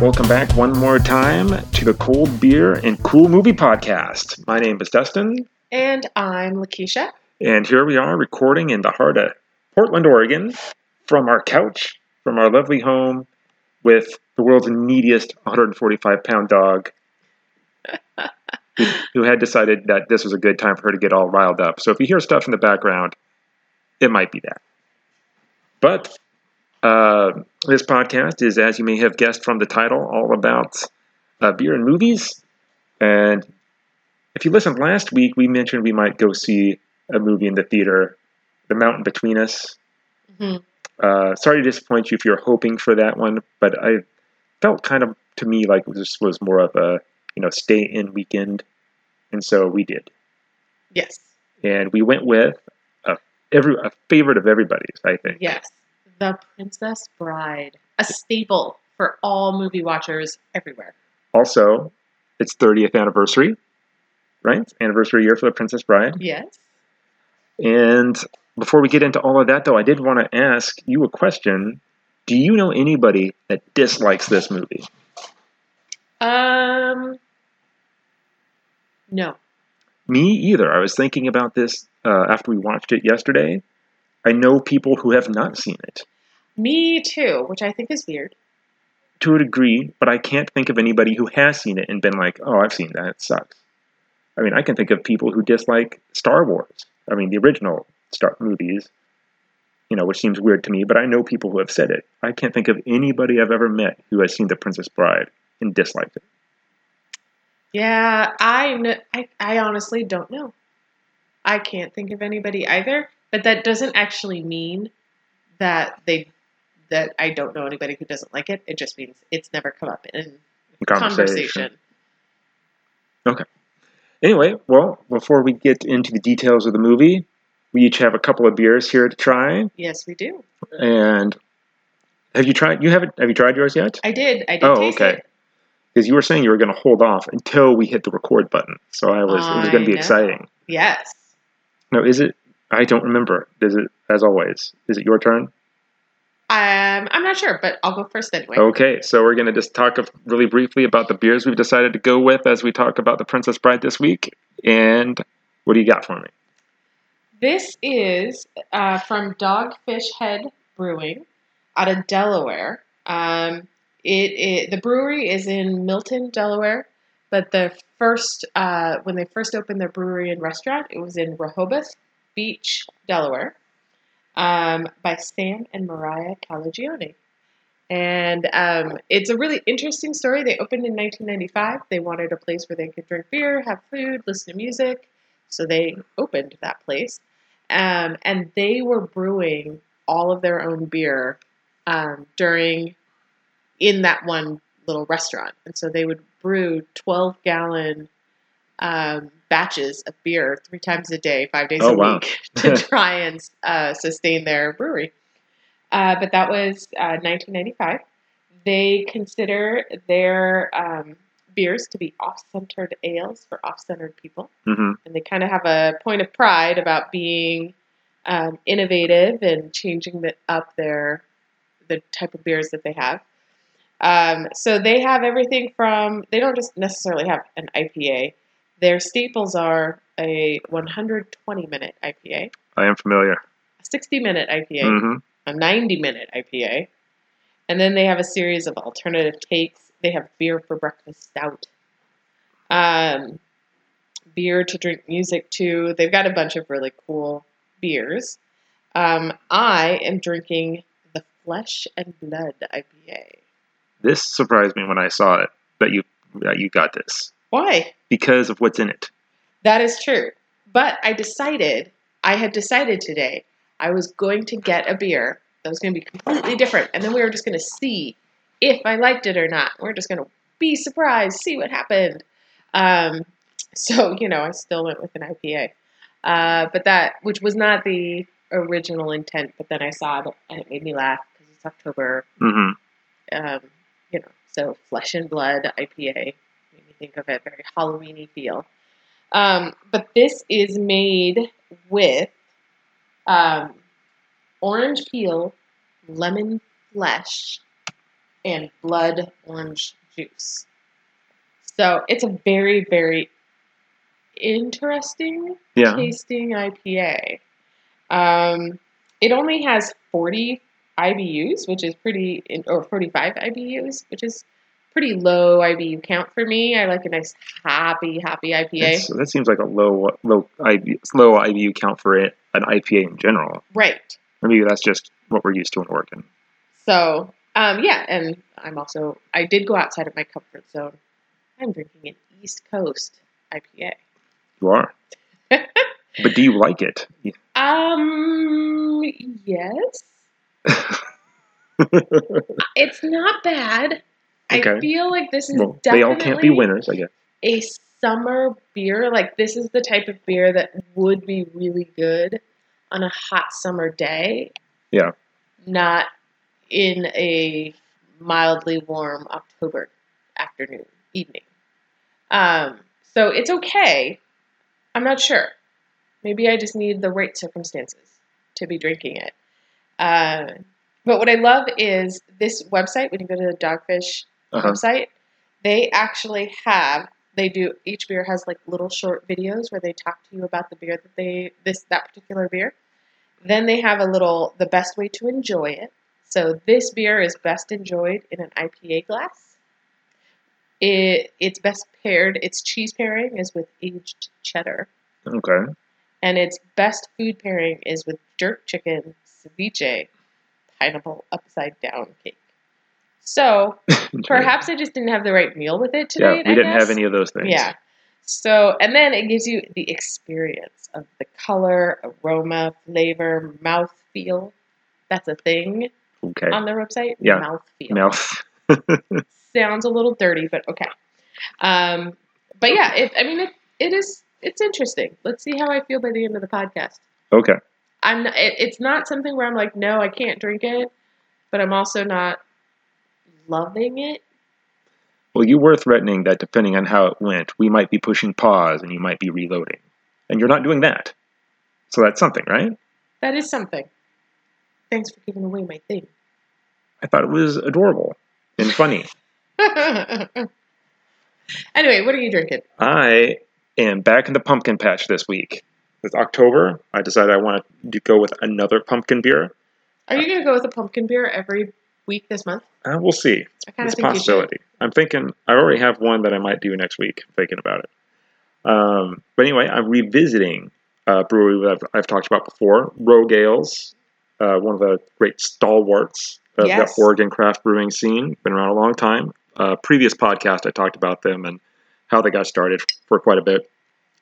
Welcome back one more time to the Cold Beer and Cool Movie Podcast. My name is Dustin, And I'm Lakeisha. and here we are recording in the heart of Portland, Oregon, from our couch, from our lovely home, with the world's neediest 145 pound dog, who, who had decided that this was a good time for her to get all riled up. So if you hear stuff in the background, it might be that. But uh, this podcast is, as you may have guessed from the title, all about uh, beer and movies. And if you listened last week, we mentioned we might go see a movie in the theater, The Mountain Between Us. Mhm. Uh, sorry to disappoint you if you're hoping for that one, but I felt kind of to me like this was more of a you know stay in weekend, and so we did, Yes. and we went with a every a favorite of everybody's, I think. Yes. The Princess Bride. A staple for all movie watchers everywhere. Also, its 30th anniversary, right? Anniversary year for The Princess Bride. Yes. And before we get into all of that, though, I did want to ask you a question. Do you know anybody that dislikes this movie? Um. No. Me either. I was thinking about this uh, after we watched it yesterday. I know people who have not seen it Me too, which I think is weird. to a degree, but I can't think of anybody who has seen it and been like, oh, I've seen that. It sucks. I mean, I can think of people who dislike Star Wars. I mean, the original Star movies, you know, which seems weird to me, but I know people who have said it. I can't think of anybody I've ever met who has seen The Princess Bride and disliked it. Yeah, I, kn- I I honestly don't know. I can't think of anybody either, but that doesn't actually mean that they that I don't know anybody who doesn't like it. It just means it's never come up in in Conversation. Okay. Anyway, well, before we get into the details of the movie, we each have a couple of beers here to try. Yes, we do. And have you tried? You haven't? Have you tried yours yet? I did. I did Oh, okay. Because you were saying you were going to hold off until we hit the record button. So I was. it was going to be know. exciting. Yes. No, is it? I don't remember. Is it? As always, is it your turn? Um, I'm not sure, but I'll go first anyway. Okay, so we're going to just talk really briefly about the beers we've decided to go with as we talk about the Princess Bride this week. And what do you got for me? This is uh, from Dogfish Head Brewing out of Delaware. Um, it, it the brewery is in Milton, Delaware, but the first uh, when they first opened their brewery and restaurant, it was in Rehoboth Beach, Delaware, um, by Sam and Mariah Calagione. And um, it's a really interesting story. They opened in 1995. They wanted a place where they could drink beer, have food, listen to music. So they opened that place. Um, and they were brewing all of their own beer um, during, in that one little restaurant. And so they would brew 12 gallon um, batches of beer three times a day, five days Oh, a wow. week to try and uh, sustain their brewery. Uh, but that was uh, 1995. They consider their um, beers to be off-centered ales for off-centered people, hmm and they kind of have a point of pride about being um, innovative and changing the, up their the type of beers that they have. Um, so they have everything from they don't just necessarily have an IPA. Their staples are a 120 minute IPA, I am familiar. a 60 minute IPA, hmm a 90 minute IPA, and then they have a series of alternative takes. They have beer for breakfast stout, um, beer to drink music to. They've got a bunch of really cool beers. Um, I am drinking the Flesh and Blood IPA. This surprised me when I saw it. That you that you got this Why? because of what's in it. That is true. But I decided, I had decided today, I was going to get a beer that was going to be completely different. And then we were just going to see if I liked it or not. We're just going to be surprised, see what happened. Um, so, you know, I still went with an IPA. Uh, but that, which was not the original intent, but then I saw it and it made me laugh because it's October. hmm Um, you know, so Flesh and Blood IPA think of it, very Halloweeny feel. Um, but this is made with um, orange peel, lemon flesh, and blood orange juice. So it's a very, very interesting Yeah. tasting IPA. Um, it only has 40 IBUs, which is pretty, or 45 IBUs, which is pretty low IBU count for me. I like a nice happy, happy IPA. That's- that seems like a low low IB, low IBU count for it, an IPA in general. Right. Maybe that's just what we're used to in Oregon. So, um, yeah, and I'm also, I did go outside of my comfort zone. I'm drinking an East Coast IPA. You are. but do you like it? Um, yes. It's not bad. I feel like this is well, they all can't be winners, I guess. a summer beer. Like this is the type of beer that would be really good on a hot summer day. Yeah. Not in a mildly warm October afternoon, evening. Um, so it's okay. I'm not sure. Maybe I just need the right circumstances to be drinking it. Uh, but what I love is this website. When you go to the Dogfish Uh-huh. website, they actually have they do each beer has like little short videos where they talk to you about the beer that they this that particular beer. Then they have a little the best way to enjoy it. So this beer is best enjoyed in an IPA glass. It it's best paired. Its cheese pairing is with aged cheddar, Okay. and its best food pairing is with jerk chicken, ceviche, pineapple upside down cake. So Perhaps I just didn't have the right meal with it today. Yeah, we didn't have any of those things. Yeah. So, and then it gives you the experience of the color, aroma, flavor, mouth feel. That's a thing Okay. on their website. Yeah. Mouth feel. Mouth. Sounds a little dirty, but okay. Um, but yeah, it, I mean, it, it is, it's interesting. Let's see how I feel by the end of the podcast. Okay. I'm, not- it, it's not something where I'm like, no, I can't drink it, but I'm also not loving it. Well, you were threatening that depending on how it went, we might be pushing pause and you might be reloading. And you're not doing that. So that's something, right? That is something. Thanks for giving away my thing. I thought it was adorable and funny. anyway, what are you drinking? I am back in the pumpkin patch this week. It's October. I decided I wanted to go with another pumpkin beer. Are you going to go with a pumpkin beer every week this month? Uh, we'll see. I kind of It's a think possibility. I'm thinking, I already have one that I might do next week. I'm thinking about it. Um, but anyway, I'm revisiting a brewery that I've, I've talked about before, Rogue Ales, uh, one of the great stalwarts of Yes. the Oregon craft brewing scene. Been around a long time. Uh, previous podcast, I talked about them and how they got started for quite a bit.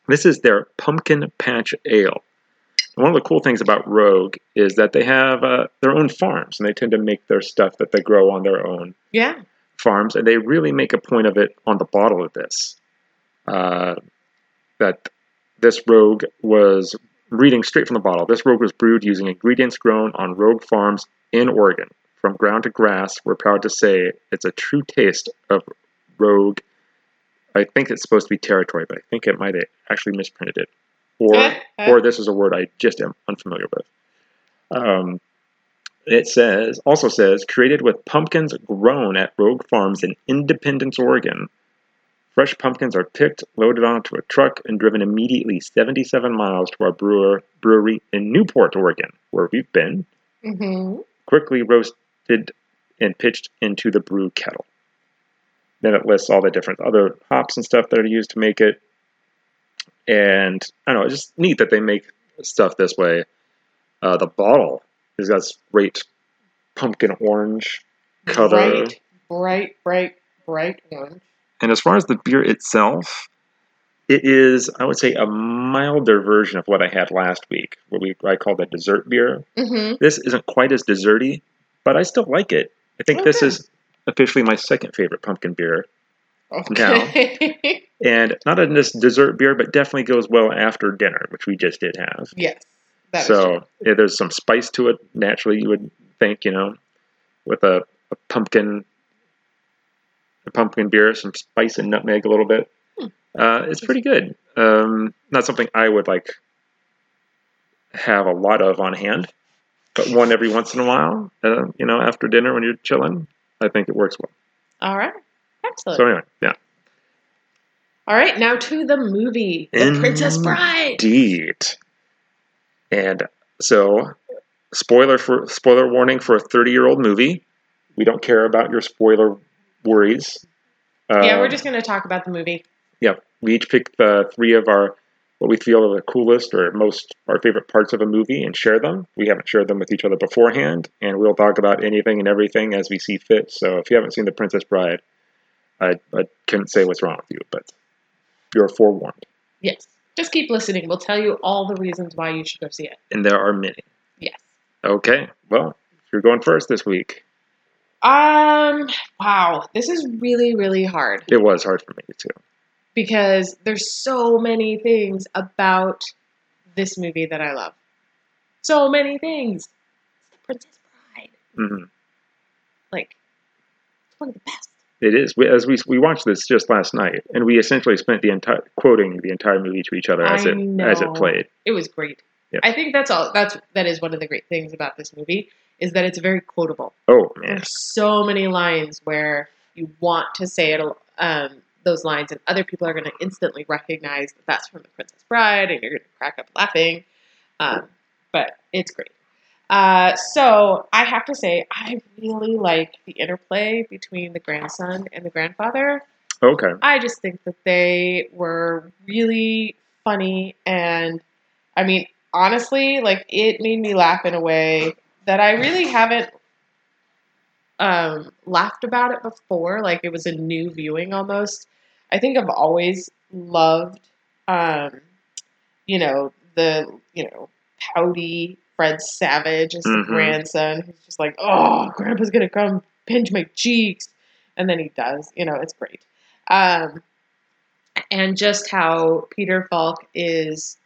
This is their Pumpkin Patch Ale. One of the cool things about Rogue is that they have uh, their own farms, and they tend to make their stuff that they grow on their own Yeah. farms, and they really make a point of it on the bottle of this. Uh, that this rogue was reading straight from the bottle. This rogue was brewed using ingredients grown on Rogue farms in Oregon. From ground to grass, we're proud to say it's a true taste of Rogue. I think it's supposed to be territory, but I think it might have actually misprinted it. Or, or this is a word I just am unfamiliar with. Um, it says also says created with pumpkins grown at Rogue Farms in Independence, Oregon. Fresh pumpkins are picked, loaded onto a truck, and driven immediately 77 miles to our brewer brewery in Newport, Oregon, where we've been. hmm Quickly roasted and pitched into the brew kettle. Then it lists all the different other hops and stuff that are used to make it. And I don't know, it's just neat that they make stuff this way. Uh, the bottle has got this great pumpkin orange color. Bright, bright, bright, bright orange. And as far as the beer itself, it is, I would say, a milder version of what I had last week, what we I called a dessert beer. hmm This isn't quite as desserty, but I still like it. I think this is officially my second favorite pumpkin beer. Okay. And not in this dessert beer, but definitely goes well after dinner, which we just did have. yes. So yeah, there's some spice to it. Naturally, you would think, you know, with a, a pumpkin, a pumpkin beer, some spice and nutmeg a little bit. Hmm. Uh, it's pretty good. Um, not something I would like have a lot of on hand, but one every once in a while. Uh, you know, after dinner when you're chilling, I think it works well. All right. Excellent. So anyway, yeah. All right, now to the movie, The Princess Bride. Indeed. And so, spoiler for spoiler warning for a 30 year old movie. We don't care about your spoiler worries. yeah, we're um, just going to talk about the movie. yeah. We each pick the three of our what we feel are the coolest or most our favorite parts of a movie and share them. We haven't shared them with each other beforehand, and we'll talk about anything and everything as we see fit. So if you haven't seen The Princess Bride, I, I couldn't say what's wrong with you, but you're forewarned. Yes. Just keep listening. We'll tell you all the reasons why you should go see it. And there are many. Yes. Okay, well, you're going first this week. Um, wow. This is really, really hard It was hard for me too. because there's so many things about this movie that I love. So many things. It's the Princess Bride. Mm-hmm. Like, it's one of the best. It is. We, as we we watched this just last night, and we essentially spent the entire quoting the entire movie to each other as I it as it played. It was great. I think that's all. That's that is one of the great things about this movie is that it's very quotable. Oh man, There's so many lines where you want to say it, um, those lines, and other people are going to instantly recognize that that's from The Princess Bride, and you're going to crack up laughing. Um, but it's great. Uh, so I have to say, I really like the interplay between the grandson and the grandfather. okay, I just think that they were really funny and I mean honestly like it made me laugh in a way that I really haven't um laughed about it before like it was a new viewing almost. I think I've always loved um you know the you know pouty Fred Savage as the Mhm. grandson who's just like oh grandpa's going to come pinch my cheeks and then he does you know it's great um, and just how Peter Falk is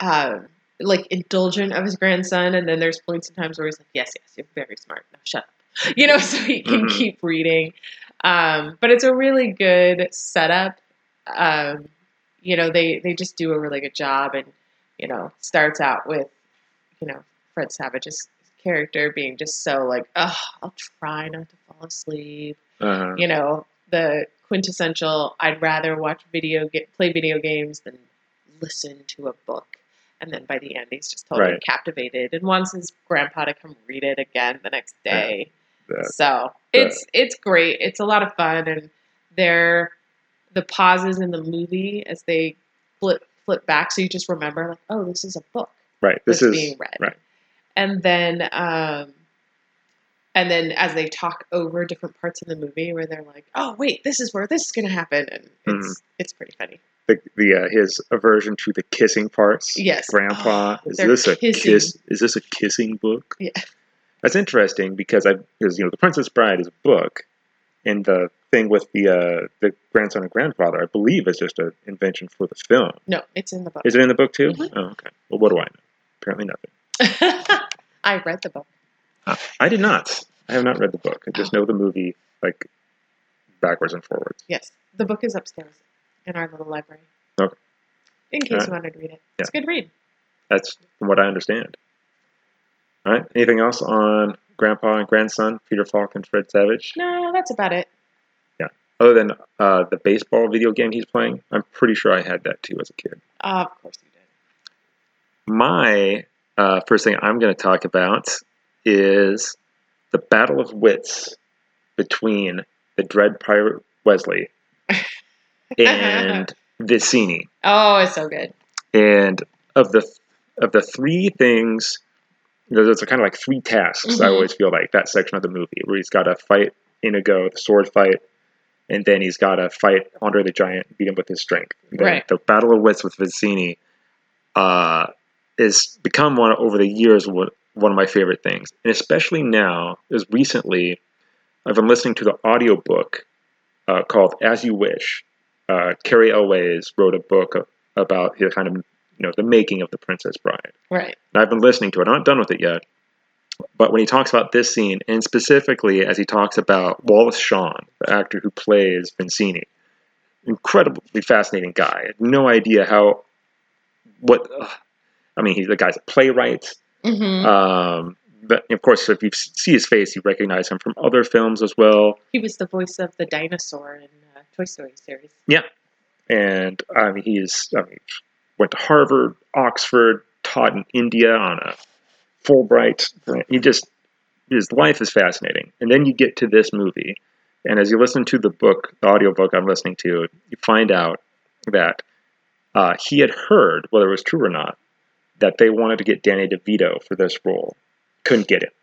um, like indulgent of his grandson, and then there's points in times where he's like, "Yes, yes, you're very smart. Now shut up," you know, so he can Mhm. keep reading. Um, but it's a really good setup. Um, you know, they they just do a really good job, and you know, starts out with you know Fred Savage's character being just so like, "Oh, I'll try not to fall asleep." uh, you know the quintessential i'd rather watch video get, play video games than listen to a book. And then by the end he's just totally Right. captivated and wants his grandpa to come read it again the next Yeah. day. That- so that- it's it's great. It's a lot of fun and they're the pauses in the movie as they flip flip back so you just remember like oh this is a book right. This is being read. right. And then um and then as they talk over different parts of the movie where they're like, "Oh, wait, this is where this is going to happen." And it's Mm-hmm. it's pretty funny. the, the uh, his aversion to the kissing parts. Yes. Grandpa, Oh, is this a kissing. kiss? Is this a kissing book? Yeah. That's interesting because I because you know the Princess Bride is a book, and the thing with the uh, the grandson and grandfather, I believe, is just an invention for the film. No, it's in the book. Is it in the book too? Mhm. Oh, okay. Well, what do I know? Apparently nothing. I read the book. Ah, I did not. I have not read the book. I just know the movie like backwards and forwards. Yes. The book is upstairs in our little library. Okay. In case Alright. you wanted to read it. It's a good read. That's from what I understand. All right. Anything else on Grandpa and grandson, Peter Falk and Fred Savage? No, that's about it. Yeah. Other than uh, the baseball video game he's playing, I'm pretty sure I had that too as a kid. Uh, of course. My uh, first thing I'm going to talk about is the battle of wits between the Dread Pirate Westley and Vizzini. Oh, it's so good. And of the of the three things, those are kind of like three tasks. I Mhm. always feel like that section of the movie where he's got to fight Inigo, the sword fight, and then he's got to fight Andre the Giant, beat him with his strength. Then Right. The Battle of Wits with Vizzini uh, is become one over the years one, one of my favorite things, and especially now, as recently, I've been listening to the audiobook uh, called "As You Wish." Uh, Cary Elwes wrote a book about the kind of you know the making of the Princess Bride. Right. And I've been listening to it. I'm not done with it yet. But when he talks about this scene, and specifically as he talks about Wallace Shawn, the actor who plays Vincini, incredibly fascinating guy. No idea how, what, I mean, he's the guy's a playwright, Mm-hmm. um, but of course, if you see his face, you recognize him from other films as well. He was the voice of the dinosaur in uh, Toy Story series. Yeah, and I mean, he's I mean, went to Harvard, Oxford, taught in India on a Fulbright. He just his life is fascinating. And then you get to this movie, and as you listen to the book, the audiobook I'm listening to, you find out that uh, he had heard, whether it was true or not, that they wanted to get Danny DeVito for this role, couldn't get it,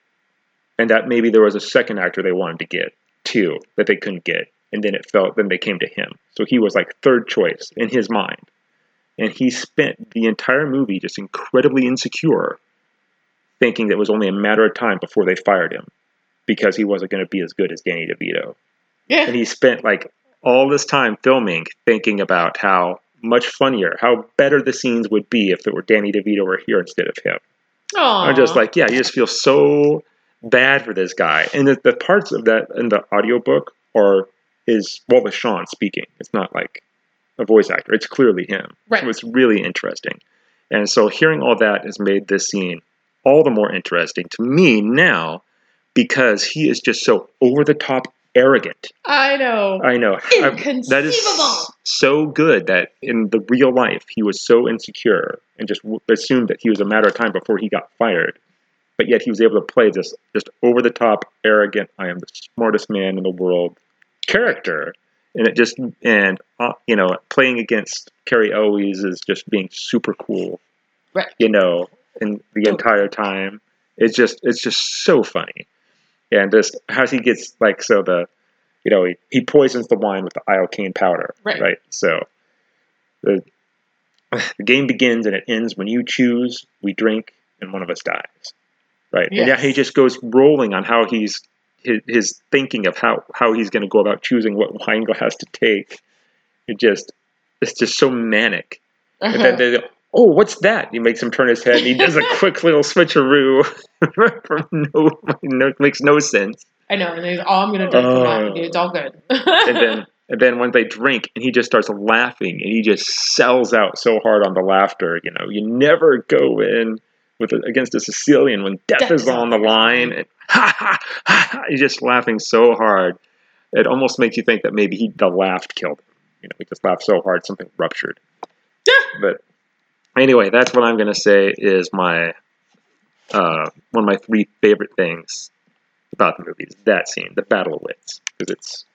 and that maybe there was a second actor they wanted to get too that they couldn't get, and then it felt then they came to him, so he was like third choice in his mind, and he spent the entire movie just incredibly insecure, thinking that it was only a matter of time before they fired him, because he wasn't going to be as good as Danny DeVito. Yeah. and he spent like all this time filming thinking about how much funnier. How better the scenes would be if it were danny devito were here instead of him. Aww. i'm just like yeah you just feel so bad for this guy. And the, the parts of that in the audiobook are is well, Wallace Shawn speaking. It's not like a voice actor. It's clearly him. Right. so it's really interesting. And so hearing all that has made this scene all the more interesting to me now because he is just so over the top arrogant I know. I know. Inconceivable. that is so good that in the real life he was so insecure and just w- assumed that he was a matter of time before he got fired. But yet he was able to play this just over the top, arrogant, I am the smartest man in the world character. And it just, and, uh, you know, playing against Cary Elwes is just being super cool. Right. You know, and the Oh. entire time. It's just, it's just so funny. And just how he gets, like, so the, you know, he, he poisons the wine with the iocane powder. Right. So the, the game begins and it ends when you choose, we drink, and one of us dies. Right. And yeah, he just goes rolling on how he's his, his thinking of how, how he's going to go about choosing what wine glass to take. It just it's just so manic. And then uh-huh. go, oh, what's that? He makes him turn his head. And he does a quick little switcheroo from no, no makes no sense. I know. And he's, oh, I'm gonna drink. Oh. It's all good. and then and then when they drink and he just starts laughing and he just sells out so hard on the laughter you know you never go in with a, against a sicilian when death, Death is is on the line and ha ha ha ha he's just laughing so hard it almost makes you think that maybe he the laugh killed him you know he just laughed so hard something ruptured Yeah. but anyway that's what i'm going to say is my uh, one of my three favorite things about the movie is that scene the battle of wits because it's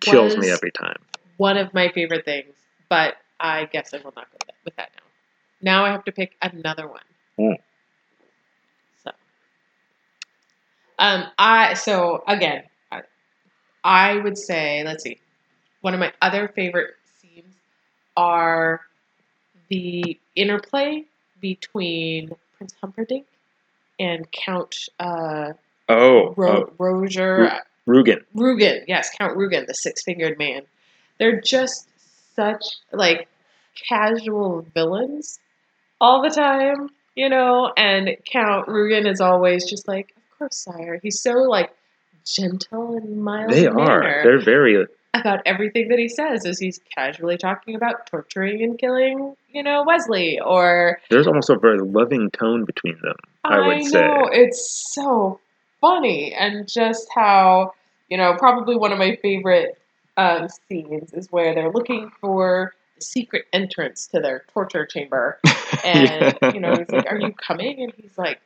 kills me every time. One of my favorite things, but I guess I will not go that, with that now. Now I have to pick another one. Mm. So, um, I so again, I, I would say, let's see, one of my other favorite scenes are the interplay between Prince Humperdinck and Count uh, Oh, Ro- uh, Roger. Rugen. Rugen, yes, Count Rugen, the six fingered man. They're just such like casual villains all the time, you know, and Count Rugen is always just like, Of course, sire. He's so like gentle and mild They are. They're very. About everything that he says as he's casually talking about torturing and killing, you know, Westley or There's almost a very loving tone between them. I would say. know it's so funny, and just how you know probably one of my favorite um, scenes is where they're looking for the secret entrance to their torture chamber, and Yeah. you know he's like, "Are you coming?" And he's like,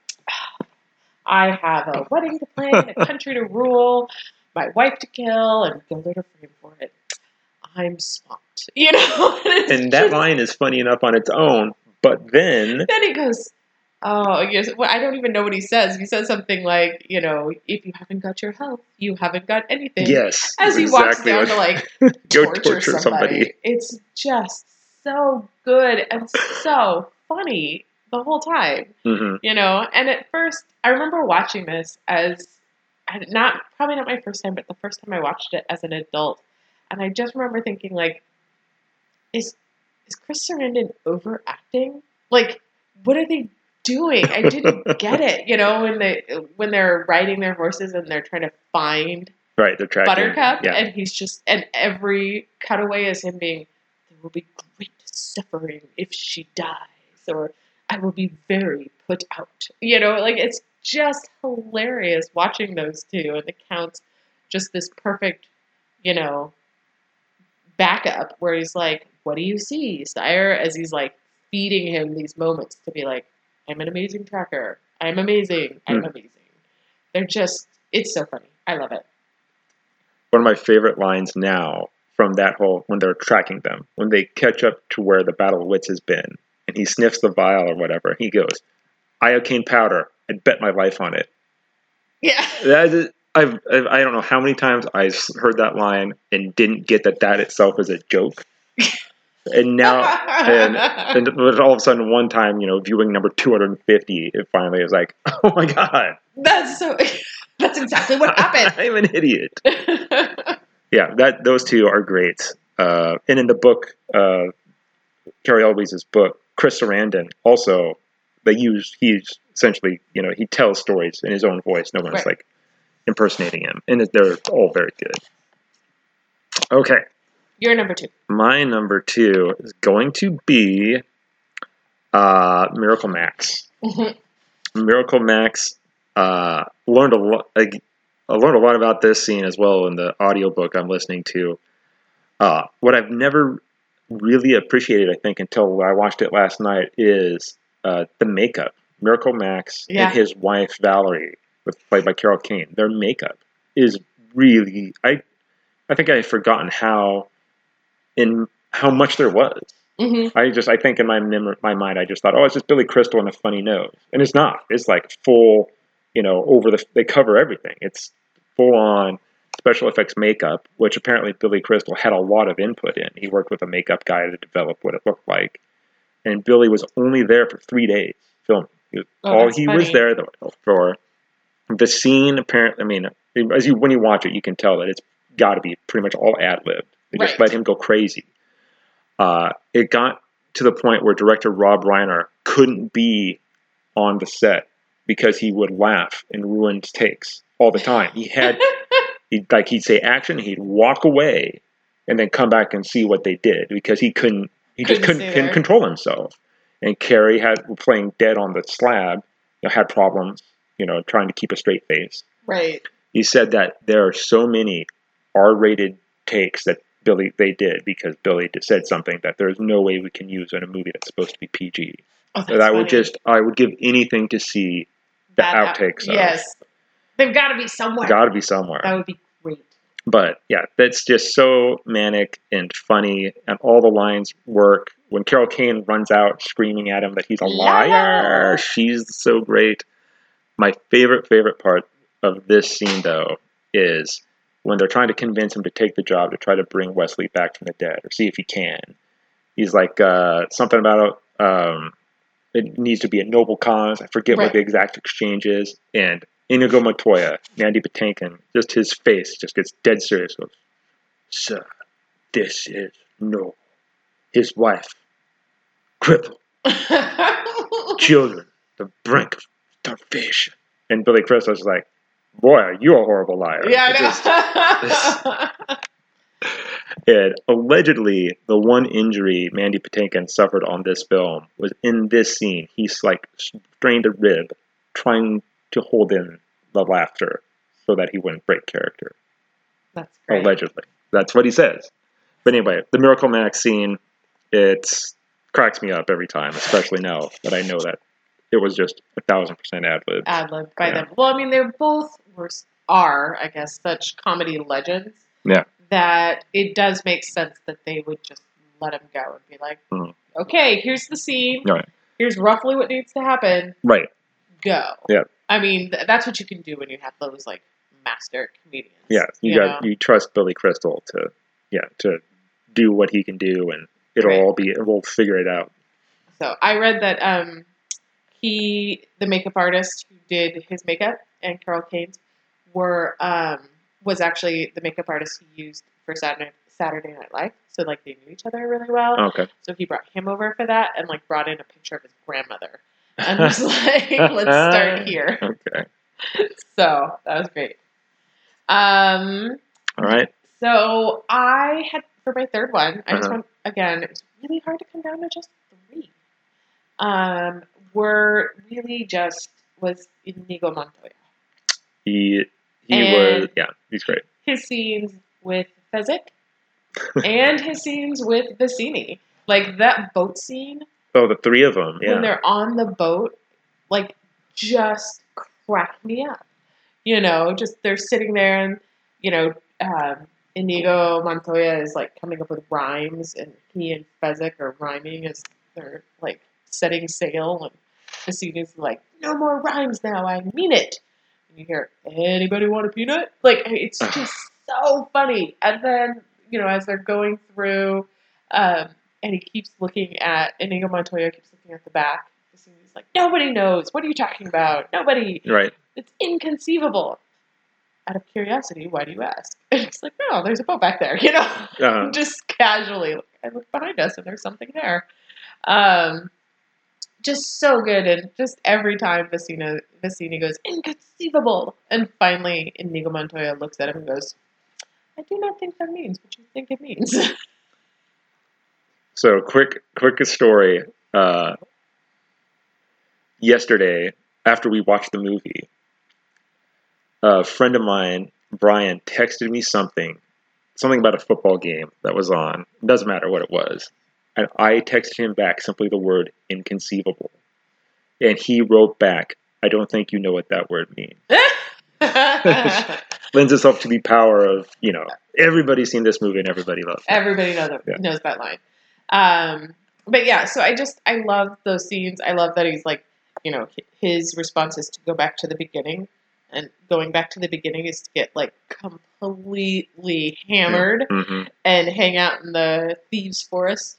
"I have a wedding to plan, a country to rule, my wife to kill, and Guilder to frame for it. I'm swamped." You know, it's and that just- line is funny enough on its own, but then then he goes, Oh, yes. Well, I don't even know what he says. He says something like, you know, if you haven't got your health, you haven't got anything. yes, As he walks down to like go torture, somebody. It's just so good and so funny the whole time, Mhm. you know. And at first, I remember watching this as not probably not my first time, but the first time I watched it as an adult, and I just remember thinking like, is is Chris Sarandon overacting? Like, what are they doing? I didn't get it. You know, when they when they're riding their horses and they're trying to find Right, they're tracking. Buttercup, Yeah, and he's just and every cutaway is him being, "There will be great suffering if she dies," or "I will be very put out." You know, like it's just hilarious watching those two and the counts just this perfect, you know, backup where he's like, What do you see, sire? As he's like feeding him these moments to be like, I'm an amazing tracker. I'm amazing. I'm Hmm. amazing. They're just it's so funny. I love it. One of my favorite lines now from that whole when they're tracking them, when they catch up to where the Battle of Wits has been, and he sniffs the vial or whatever, he goes, "Iocane powder. I'd bet my life on it." Yeah. That is, I've, I've I don't know how many times I have heard that line and didn't get that that itself is a joke, and now and and all of a sudden one time you know viewing number 250 it finally is like oh my god that's so that's exactly what happened. i'm an idiot yeah that those two are great uh, and in the book uh, Cary Elwes' book Chris Sarandon also they use he's essentially you know he tells stories in his own voice no one's Right. like impersonating him and they're all very good okay You're number two. my number two is going to be uh, Miracle Max. Miracle Max uh, learned a lot. I, I learned a lot about this scene as well in the audiobook I'm listening to. Uh, what I've never really appreciated, I think, until I watched it last night, is uh, the makeup. Miracle Max Yeah. and his wife Valerie, with, played by Carol Kane, their makeup is really. I I think I had forgotten how in how much there was. hmm I just I think in my mem- my mind I just thought, oh, it's just Billy Crystal and a funny nose, and it's not. It's like full, you know, over the they cover everything. It's full on special effects makeup, which apparently Billy Crystal had a lot of input in. He worked with a makeup guy to develop what it looked like, and Billy was only there for three days filming. He was, Oh, all he was there for the scene. Apparently, I mean, as you when you watch it, you can tell that it's got to be pretty much all ad libbed. They just let him go crazy. Uh, it got to the point where director Rob Reiner couldn't be on the set because he would laugh and ruin takes all the time. He had he like he'd say action, he'd walk away, and then come back and see what they did because he couldn't he just Couldn't couldn't, couldn't control himself. And Cary had playing dead on the slab, you know, had problems, you know, trying to keep a straight face. Right. He said that there are so many R-rated takes that Billy they did because Billy said something that there's no way we can use in a movie that's supposed to be PG. Oh, that's That I would funny. just I would give anything to see the That outtakes. of. Yes. They've got to be somewhere. got to be somewhere. That would be. But yeah, that's just so manic and funny, and all the lines work. When Carol Kane runs out screaming at him that he's a Liar! liar, she's so great. My favorite, favorite part of this scene, though, is when they're trying to convince him to take the job to try to bring Westley back from the dead or see if he can. He's like uh, something about um, it needs to be a noble cause. I forget Right. what the exact exchange is. And Inigo Montoya, Mandy Patinkin, just his face just gets dead serious. Goes, Sir, this is no. His wife, crippled, children, the brink of starvation. And Billy Crystal's like, Boy, you're you a horrible liar. yeah, I know. And allegedly, the one injury Mandy Patinkin suffered on this film was in this scene. He's like strained a rib, trying to hold in the laughter so that he wouldn't break character. That's great. Allegedly, that's what he says. But anyway, the Miracle Max scene, it cracks me up every time, especially now that I know that it was just a thousand percent ad lib. ad lib by Yeah. them. Well, I mean, they're both were are, I guess, such comedy legends. Yeah. That it does make sense that they would just let him go and be like, Mhm. "Okay, here's the scene. Right. Here's roughly what needs to happen. Right. Go." Yeah. I mean, th- that's what you can do when you have those like master comedians. Yeah, you, you got know? you trust Billy Crystal to yeah to do what he can do, and it'll Right. all be we'll figure it out. So I read that um, he, the makeup artist who did his makeup and Carol Kane's, were um, was actually the makeup artist he used for Saturday Saturday Night Live. So like they knew each other really well. Okay. So he brought him over for that and like brought in a picture of his grandmother and was like, "Let's start here." Okay. So that was great. Um, All right. so I had for my third one. I just Uh-huh. want again. It was really hard to come down to just three. Um, were really just was Inigo Montoya. He he And- was yeah, he's great. His scenes with Fezzik and his scenes with Vizzini. Like that boat scene Oh, the three of them. when they're on the boat, like just crack me up. You know, just they're sitting there and, you know, um, Inigo Montoya is like coming up with rhymes and he and Fezzik are rhyming as they're like setting sail and Vizzini's like, no more rhymes now, I mean it. And you hear, anybody want a peanut? Like, it's just so funny. And then, you know, as they're going through, um, and he keeps looking at Inigo Montoya keeps looking at the back. He's like, nobody knows. What are you talking about? Nobody. Right. It's inconceivable. Out of curiosity, why do you ask? And he's like, no, there's a boat back there. You know, Uh, just casually. I look behind us and there's something there. Um, just so good, and just every time Vicina Vizzini goes inconceivable, and finally Inigo Montoya looks at him and goes, "I do not think that means what you think it means." So quick, quick story. Uh, yesterday, after we watched the movie, a friend of mine, Brian, texted me something, something about a football game that was on. It doesn't matter what it was, and I texted him back simply the word "inconceivable," and he wrote back, "I don't think you know what that word means." Lends itself to the power of you know everybody's seen this movie and everybody loves it. Everybody knows Yeah. knows that line. Um, but yeah, so I just I love those scenes. I love that he's like, you know, his response is to go back to the beginning, and going back to the beginning is to get like completely hammered hmm and hang out in the thieves' forest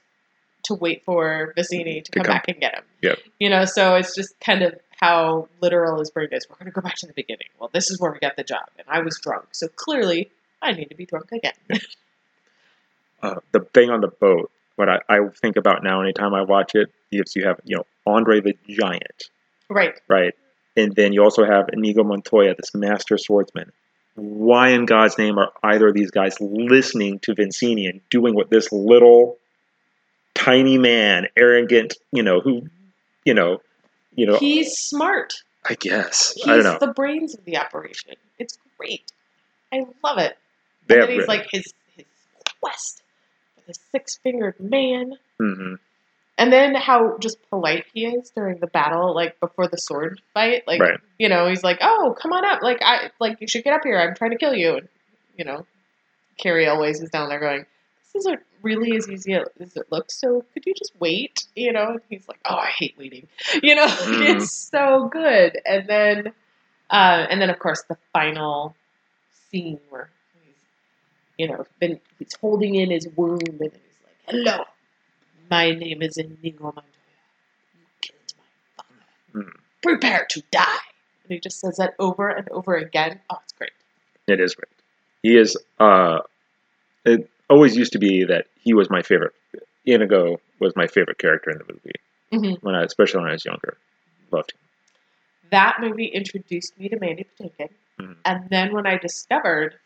to wait for Vizzini to To come come- back and get him. Yep. You know, so it's just kind of how literal his brain is. We're going to go back to the beginning. Well, this is where we got the job, and I was drunk, so clearly I need to be drunk again. uh, the thing on the boat, what I, I think about now anytime I watch it, is you have, you know, Andre the Giant, right. right? And then you also have Inigo Montoya, this master swordsman. Why in God's name are either of these guys listening to Vincini and doing what this little tiny man, arrogant, you know, who, you know, you know, He's smart. I guess. He's I don't know. the brains of the operation. It's great. I love it. They and then he's like his his quest the six fingered man. Mhm. And then how just polite he is during the battle, like before the sword fight. Like Right. you know, he's like, "Oh, come on up! Like I like you should get up here. I'm trying to kill you." And you know, Cary Elwes is down there going, "This isn't really as easy as it looks. So could you just wait?" You know, and he's like, "Oh, I hate waiting." You know, Mhm. it's so good. And then, uh, and then of course the final scene where you know, been he's holding in his wound and he's like, "Hello, my name is Inigo Montoya. You killed my father. Mhm. Prepare to die." And he just says that over and over again. Oh, it's great. It is great. He is. Uh, it always used to be that he was my favorite. Inigo was my favorite character in the movie Mhm. when I, especially when I was younger. Loved him. That movie introduced me to Mandy Patinkin, Mhm. and then when I discovered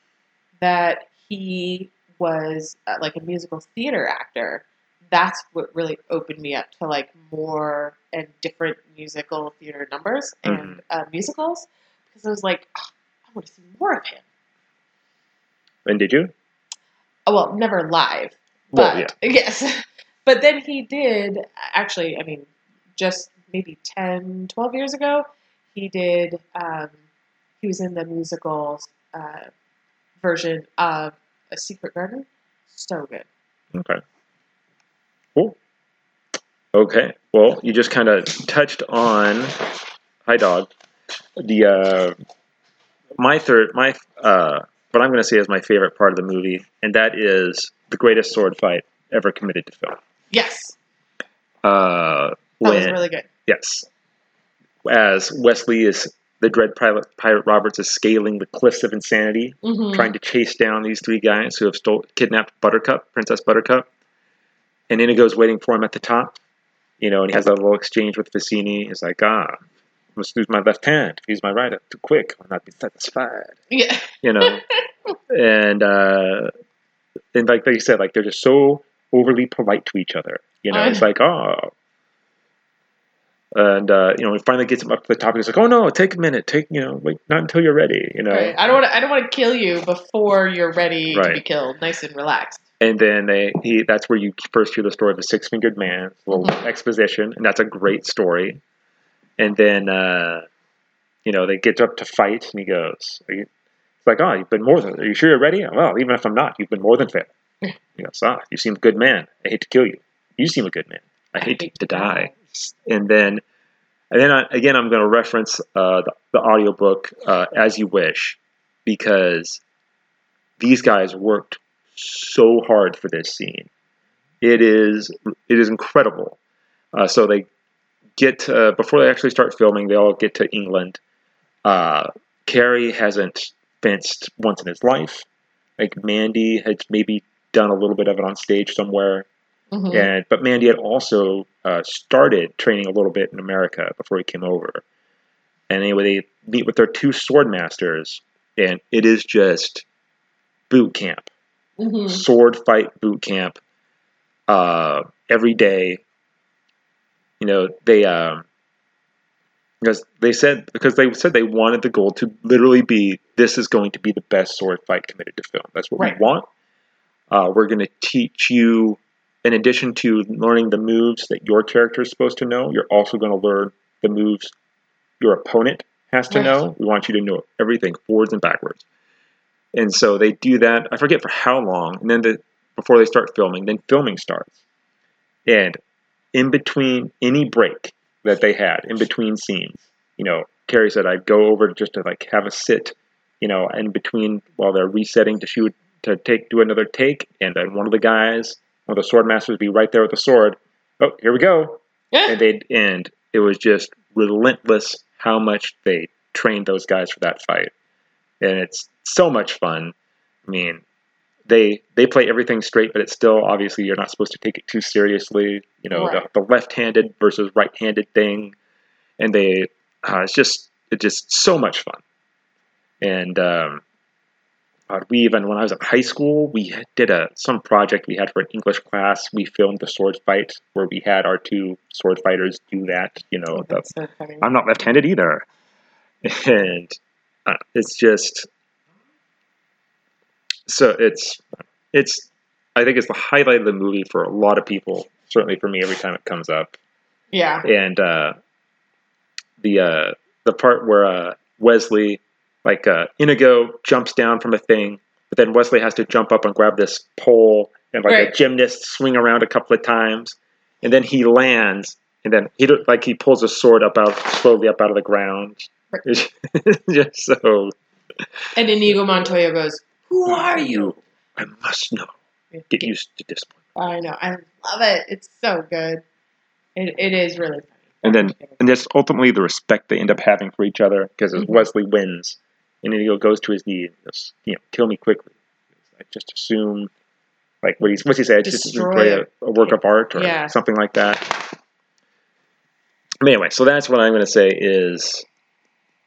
that he was uh, like a musical theater actor, that's what really opened me up to like more and different musical theater numbers and uh, musicals because I was like, "Oh, I want to see more of him. And did you? Oh, well, never live, Well, but yes. But then he did actually, I mean, just maybe 10, 12 years ago, he did, um, he was in the musical uh, version of A Secret Garden. So good. Okay. Cool. Okay. Well, you just kind of touched on. Hi, dog. The uh, my third, my uh, what I'm going to say is my favorite part of the movie, and that is the greatest sword fight ever committed to film. Yes, Uh, that was really good. yes, as Westley is the dread pirate, pirate Roberts is scaling the cliffs of insanity, Mhm. trying to chase down these three guys who have stole, kidnapped Buttercup, Princess Buttercup. And Inigo's waiting for him at the top, you know, and he has that little exchange with Vizzini. He's like, ah, I must use my left hand. Use my right too quick. I'll not be satisfied. Yeah. You know, and uh, and like they said, like they're just so overly polite to each other. You know, I it's like, oh, And uh, you know, he finally gets him up to the top. He's like, "Oh no, take a minute. Take you know, wait, not until you're ready." You know. Right. I don't want to. I don't want to kill you before you're ready to be killed. Nice and relaxed. And then they he that's where you first hear the story of the six fingered man, a little Mhm. exposition, and that's a great story. And then uh, you know they get up to fight, and he goes, are you, "It's like, oh, you've been more than. Are you sure you're ready? Well, even if I'm not, you've been more than fair." He goes, ah, you seem a good man. I hate to kill you. You seem a good man. I hate to die. And then, and then I, again, I'm going to reference uh, the, the audiobook uh, "As You Wish" because these guys worked so hard for this scene. It is it is incredible. Uh, so they get to, before they actually start filming, they all get to England. Uh, Cary hasn't fenced once in his life. Like Mandy had maybe done a little bit of it on stage somewhere, Mhm. and but Mandy had also uh, started training a little bit in America before he came over. And anyway, they meet with their two sword masters, and it is just boot camp Mhm. sword fight boot camp uh, every day. You know, they um, because they said because they said they wanted the goal to literally be this is going to be the best sword fight committed to film. That's what Right. we want. Uh, we're going to teach you, in addition to learning the moves that your character is supposed to know, you're also going to learn the moves your opponent has to Right. know. We want you to know everything forwards and backwards. And so they do that. I forget for how long, and then the, before they start filming, then filming starts. And in between any break that they had, in between scenes, you know, Cary said I'd go over just to like have a sit, you know, in between while they're resetting to shoot to take do another take, and then one of the guys, of the sword masters, would be right there with the sword. Oh, here we go, Yeah. and they'd end. It was just relentless how much they trained those guys for that fight, and it's so much fun. I mean, they they play everything straight, but it's still obviously you're not supposed to take it too seriously. You know, Right. the, the left-handed versus right-handed thing, and they uh, it's just it's just so much fun. And um, we even when I was at high school, we did a some project we had for an English class. We filmed the sword fight where we had our two sword fighters do that. You know, the That's so. I'm not left-handed either, and uh, it's just so it's it's I think it's the highlight of the movie for a lot of people. Certainly for me, every time it comes up, yeah. and uh, the uh, the part where uh, Westley, like uh, Inigo, jumps down from a thing, but then Westley has to jump up and grab this pole, and like a gymnast swing around a couple of times, and then he lands, and then he like he pulls a sword up out slowly up out of the ground. Right. Just so. And Inigo Montoya goes, "Who are you?" I must know. Get used to this one. I know. I love it. It's so good. It, it is really funny. And then and just ultimately the respect they end up having for each other because Mhm. Westley wins, and Inigo goes to his knee and goes, you know, kill me quickly. I just assume, like what he's what's he say? I just Destroy a, a work of art or Yeah. something like that. But anyway, so that's what I'm going to say is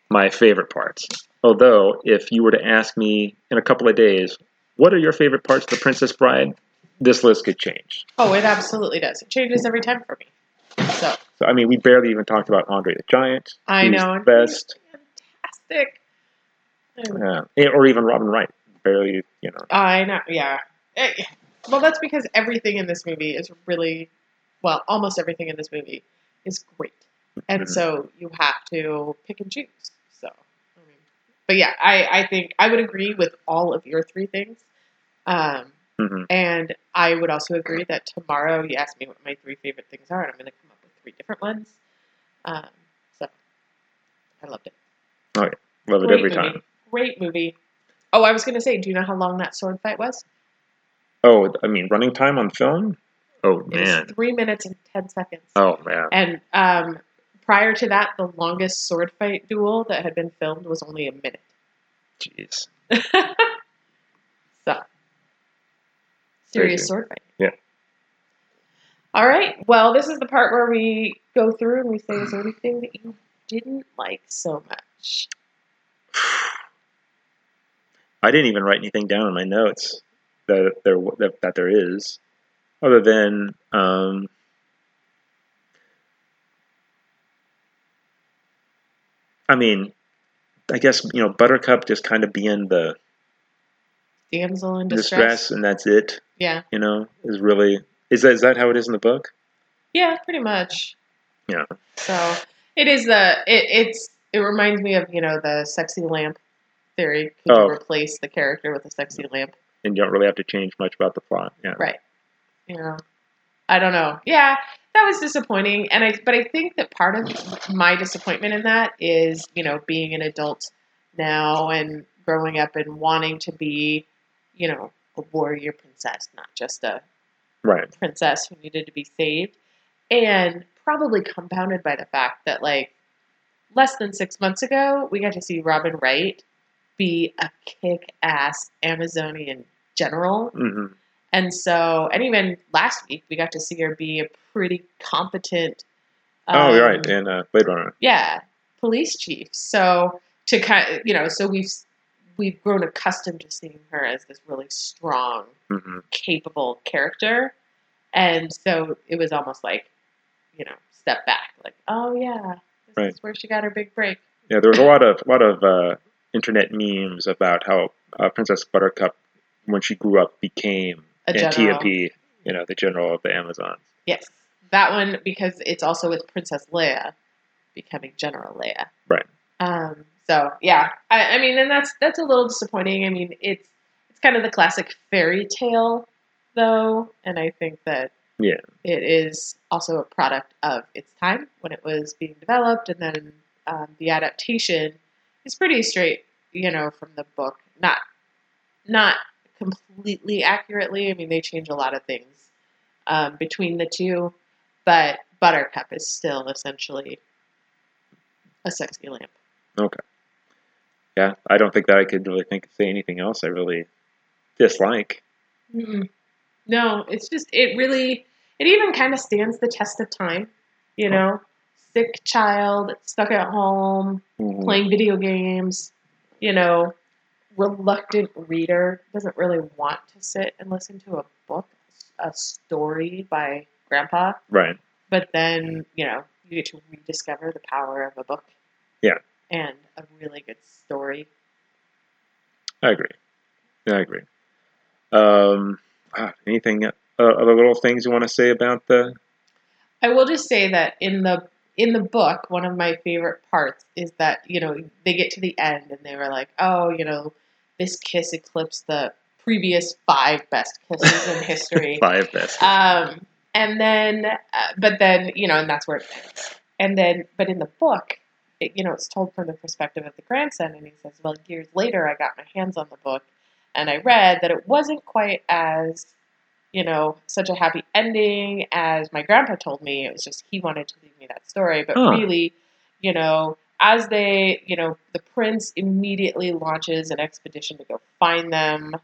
my favorite parts. Although, if you were to ask me in a couple of days, what are your favorite parts of The Princess Bride? This list could change. Oh, it absolutely does. It changes every time for me. So So, I mean, we barely even talked about Andre the Giant. I know. the best. Fantastic. Yeah. Yeah, or even Robin Wright. Barely, you know. I know. Yeah. Eh, Well, that's because everything in this movie is really, well, almost everything in this movie is great, and Mhm. so you have to pick and choose. So, I mean, but yeah, I I think I would agree with all of your three things. Um, Mhm. And I would also agree that tomorrow you ask me what my three favorite things are, and I'm going to come up with three different ones. Um, so I loved it. Love it every movie. Great movie. Oh, I was going to say, do you know how long that sword fight was? Oh, I mean, running time on film? Oh, It man. was three minutes and ten seconds. Oh, man. And um, prior to that, the longest sword fight duel that had been filmed was only a minute. Jeez. so, serious Crazy. sword fight. Yeah. All right. Well, this is the part where we go through and we say, is there anything that you didn't like so much? I didn't even write anything down in my notes that there that, that there is, other than um, I mean, I guess you know Buttercup just kind of being the Damsel in distress. distress, and that's it. Yeah. You know, is really is that is that how it is in the book? Yeah, pretty much. Yeah. So it is the it, it's it reminds me of you know the sexy lamp theory. Could Oh. you replace the character with a sexy lamp? And you don't really have to change much about the plot. Yeah. Right. You know, I don't know. Yeah, that was disappointing, and I but I think that part of my disappointment in that is you know being an adult now and growing up and wanting to be you know a warrior princess, not just a Right. princess who needed to be saved, and probably compounded by the fact that like less than six months ago we got to see Robin Wright be a kick-ass Amazonian general hmm and so, and even last week, we got to see her be a pretty competent. oh, um, you're right. And uh, Blade Runner. Yeah, police chief. So to kind, of, you know, so we've we've grown accustomed to seeing her as this really strong, hmm capable character, and so it was almost like, you know, step back, like, oh yeah, this Right. is where she got her big break. Yeah, there was a lot of a lot of uh, internet memes about how uh, Princess Buttercup, when she grew up, became A general. Antiope, you know, the general of the Amazons. Yes, that one because it's also with Princess Leia becoming General Leia. Right. Um. So yeah, I, I mean, and that's that's a little disappointing. I mean, it's it's kind of the classic fairy tale, though, and I think that Yeah. it is also a product of its time when it was being developed, and then um, the adaptation is pretty straight, you know, from the book. Not not completely accurately. I mean, they change a lot of things um, between the two, but Buttercup is still essentially a sexy lamp. Okay. Yeah, I don't think that I could really think say anything else I really dislike. Mm-mm. No, it's just it really it even kind of stands the test of time. You know, sick child stuck at home Mhm. playing video games. You know, reluctant reader doesn't really want to sit and listen to a book, a story by Grandpa. Right. But then you know you get to rediscover the power of a book. Yeah. And a really good story. I agree. I agree. Um, ah, anything uh, other little things you want to say about the? I will just say that in the in the book, one of my favorite parts is that you know they get to the end and they were like, oh, you know, this kiss eclipsed the previous five best kisses in history. Five best. Um, and then, uh, but then you know, and that's where it ends. And then, but in the book, it, you know, it's told from the perspective of the grandson, and he says, well, years later, I got my hands on the book, and I read that it wasn't quite as you know, such a happy ending as my grandpa told me. It was just he wanted to leave me that story. But Huh. really, you know, as they, you know, the prince immediately launches an expedition to go find them,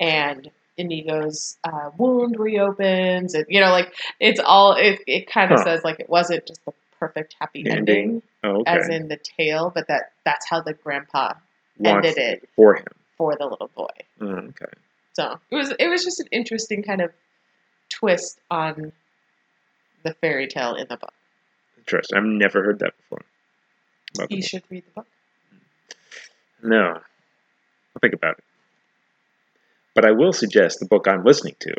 and Inigo's uh, wound reopens, and you know, like it's all it. It kind of Huh. says like it wasn't just the perfect happy Ending. ending, oh, okay. as in the tale, but that that's how the grandpa Wants ended it for him. for the little boy. Mm, okay. So it was it was just an interesting kind of twist on the fairy tale in the book. Interesting. I've never heard that before. About You book. should read the book. No. I'll think about it. But I will suggest the book I'm listening to,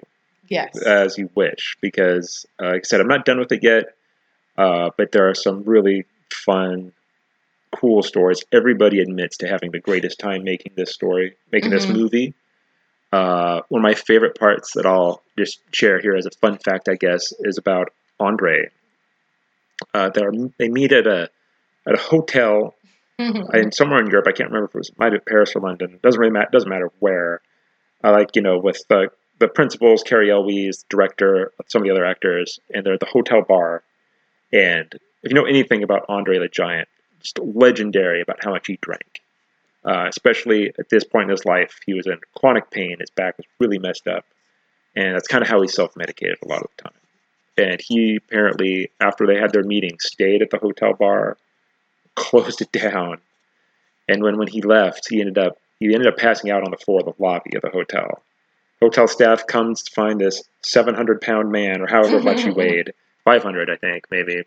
Yes. as you wish, because, uh, like I said, I'm not done with it yet, uh, but there are some really fun, cool stories. Everybody admits to having the greatest time making this story, making this Mhm. movie. Uh, one of my favorite parts that I'll just share here as a fun fact, I guess, is about Andre. Uh, they meet at a at a hotel in somewhere in Europe. I can't remember if it was might have Paris or London. Doesn't really matter. Doesn't matter where. I like you know with the the principals, Cary Elwes, director, some of the other actors, and they're at the hotel bar. And if you know anything about Andre the Giant, just legendary about how much he drank. Uh, especially at this point in his life, he was in chronic pain. His back was really messed up, and that's kind of how he self-medicated a lot of the time. And he apparently, after they had their meeting, stayed at the hotel bar, closed it down, and when when he left, he ended up he ended up passing out on the floor of the lobby of the hotel. Hotel staff comes to find this 700 pound man, or however much he weighed, 500, I think, maybe,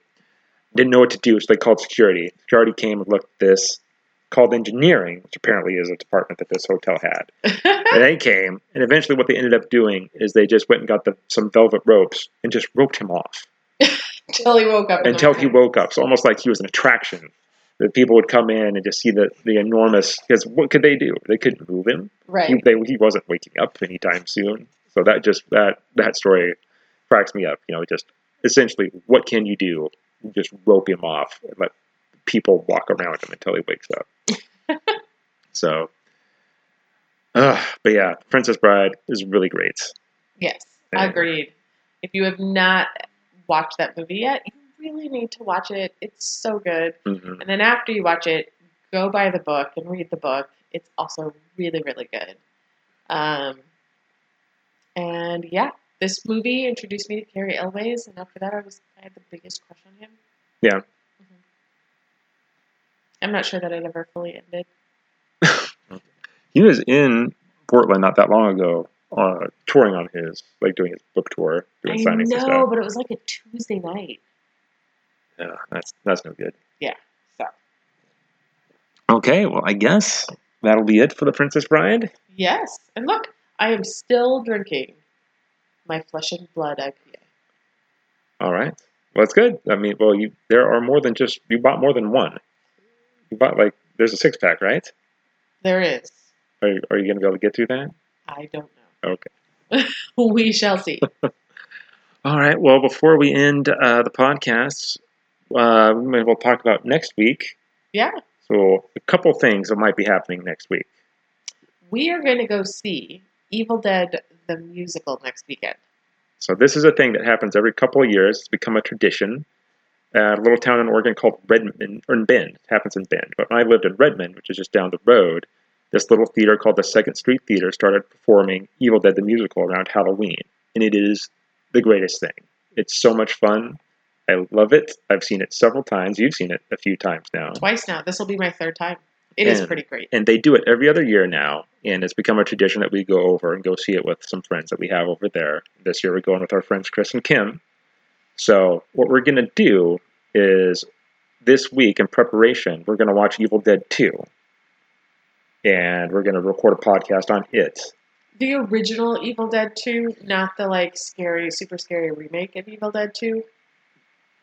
didn't know what to do, so they called security. Security came and looked at this, called engineering, which apparently is a department that this hotel had. and they came, and eventually what they ended up doing is they just went and got the, some velvet ropes and just roped him off Until he woke up. until he woke up. So almost like he was an attraction. That people would come in and just see the, the enormous. Because what could they do? They couldn't move him. Right. He, they, he wasn't waking up anytime soon. So that just that that story cracks me up. You know, just essentially, what can you do? You just rope him off and let people walk around him until he wakes up. so, uh, but yeah, Princess Bride is really great. Yes, Yeah. agreed. If you have not watched that movie yet, you really need to watch it. It's so good. hmm And then after you watch it, go buy the book and read the book. It's also really, really good. Um, and yeah, this movie introduced me to Cary Elwes, and after that, I was I had the biggest crush on him. Yeah. I'm not sure that it ever fully ended. He was in Portland not that long ago, uh, touring on his like doing his book tour, doing I signings stuff. but it was like a Tuesday night. Yeah, that's that's no good. Yeah. So Okay, well, I guess that'll be it for the Princess Bride. yes, and look, I am still drinking my flesh and blood IPA. All right. Well, that's good. I mean, well, you there are more than just you bought more than one. You bought like there's a six pack, right? There is. Are you, are you going to be able to get through that? I don't know. Okay. We shall see. All right. Well, before we end uh, the podcast, uh, we might well talk about next week. Yeah. So, a couple things that might be happening next week. We are going to go see Evil Dead the musical next weekend. So, this is a thing that happens every couple of years. It's become a tradition. At a little town in Oregon called Redmond, or in Bend. It happens in Bend. But when I lived in Redmond, which is just down the road, this little theater called the Second Street Theater started performing Evil Dead the musical around Halloween. And it is the greatest thing. It's so much fun. I love it. I've seen it several times. You've seen it a few times now. Twice now. This will be my third time. It is And- pretty great. and they do it every other year now and it's become a tradition that we go over and go see it with some friends that we have over there this year we're going with our friends chris and kim so what we're going to do is this week in preparation we're going to watch evil dead 2 and we're going to record a podcast on it The original Evil Dead 2, not the like scary, super scary remake of Evil Dead 2.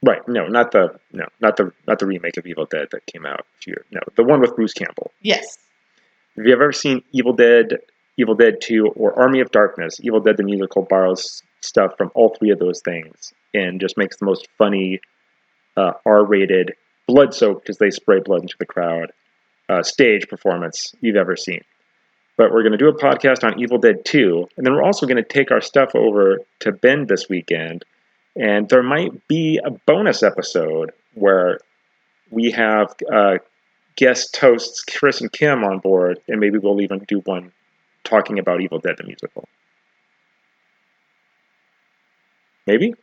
right no not the no not the not the remake of evil dead that came out a few no the one with bruce campbell Yes. Have you've ever seen Evil Dead, Evil Dead 2, or Army of Darkness? Evil Dead the musical borrows stuff from all three of those things and just makes the most funny, uh, R-rated, blood-soaked because they spray blood into the crowd, uh, stage performance you've ever seen. But we're going to do a podcast on Evil Dead 2, and then we're also going to take our stuff over to Bend this weekend, and there might be a bonus episode where we have uh, guest hosts Chris and Kim on board, and maybe we'll even do one talking about Evil Dead the musical. Maybe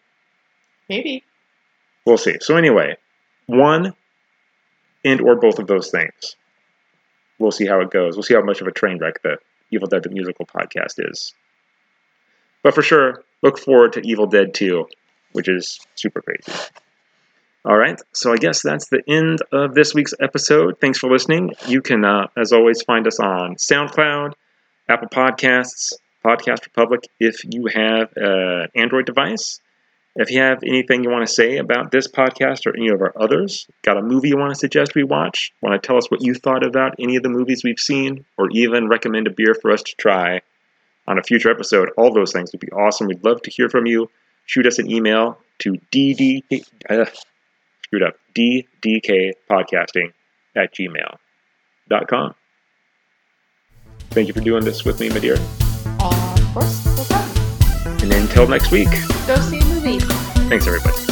Maybe. we'll see. So anyway, one and or both of those things. We'll see how it goes. We'll see how much of a train wreck the Evil Dead the musical podcast is. But for sure, look forward to Evil Dead 2, which is super crazy. All right, so I guess that's the end of this week's episode. Thanks for listening. You can, uh, as always, find us on SoundCloud, Apple Podcasts, Podcast Republic if you have uh, an Android device. If you have anything you want to say about this podcast or any of our others, got a movie you want to suggest we watch, want to tell us what you thought about any of the movies we've seen, or even recommend a beer for us to try on a future episode, all those things would be awesome. We'd love to hear from you. Shoot us an email to dd, uh, screwed up, ddkpodcasting at gmail.com. Thank you for doing this with me, my dear. Of course. No problem. And until next week, Go see a movie. thanks everybody.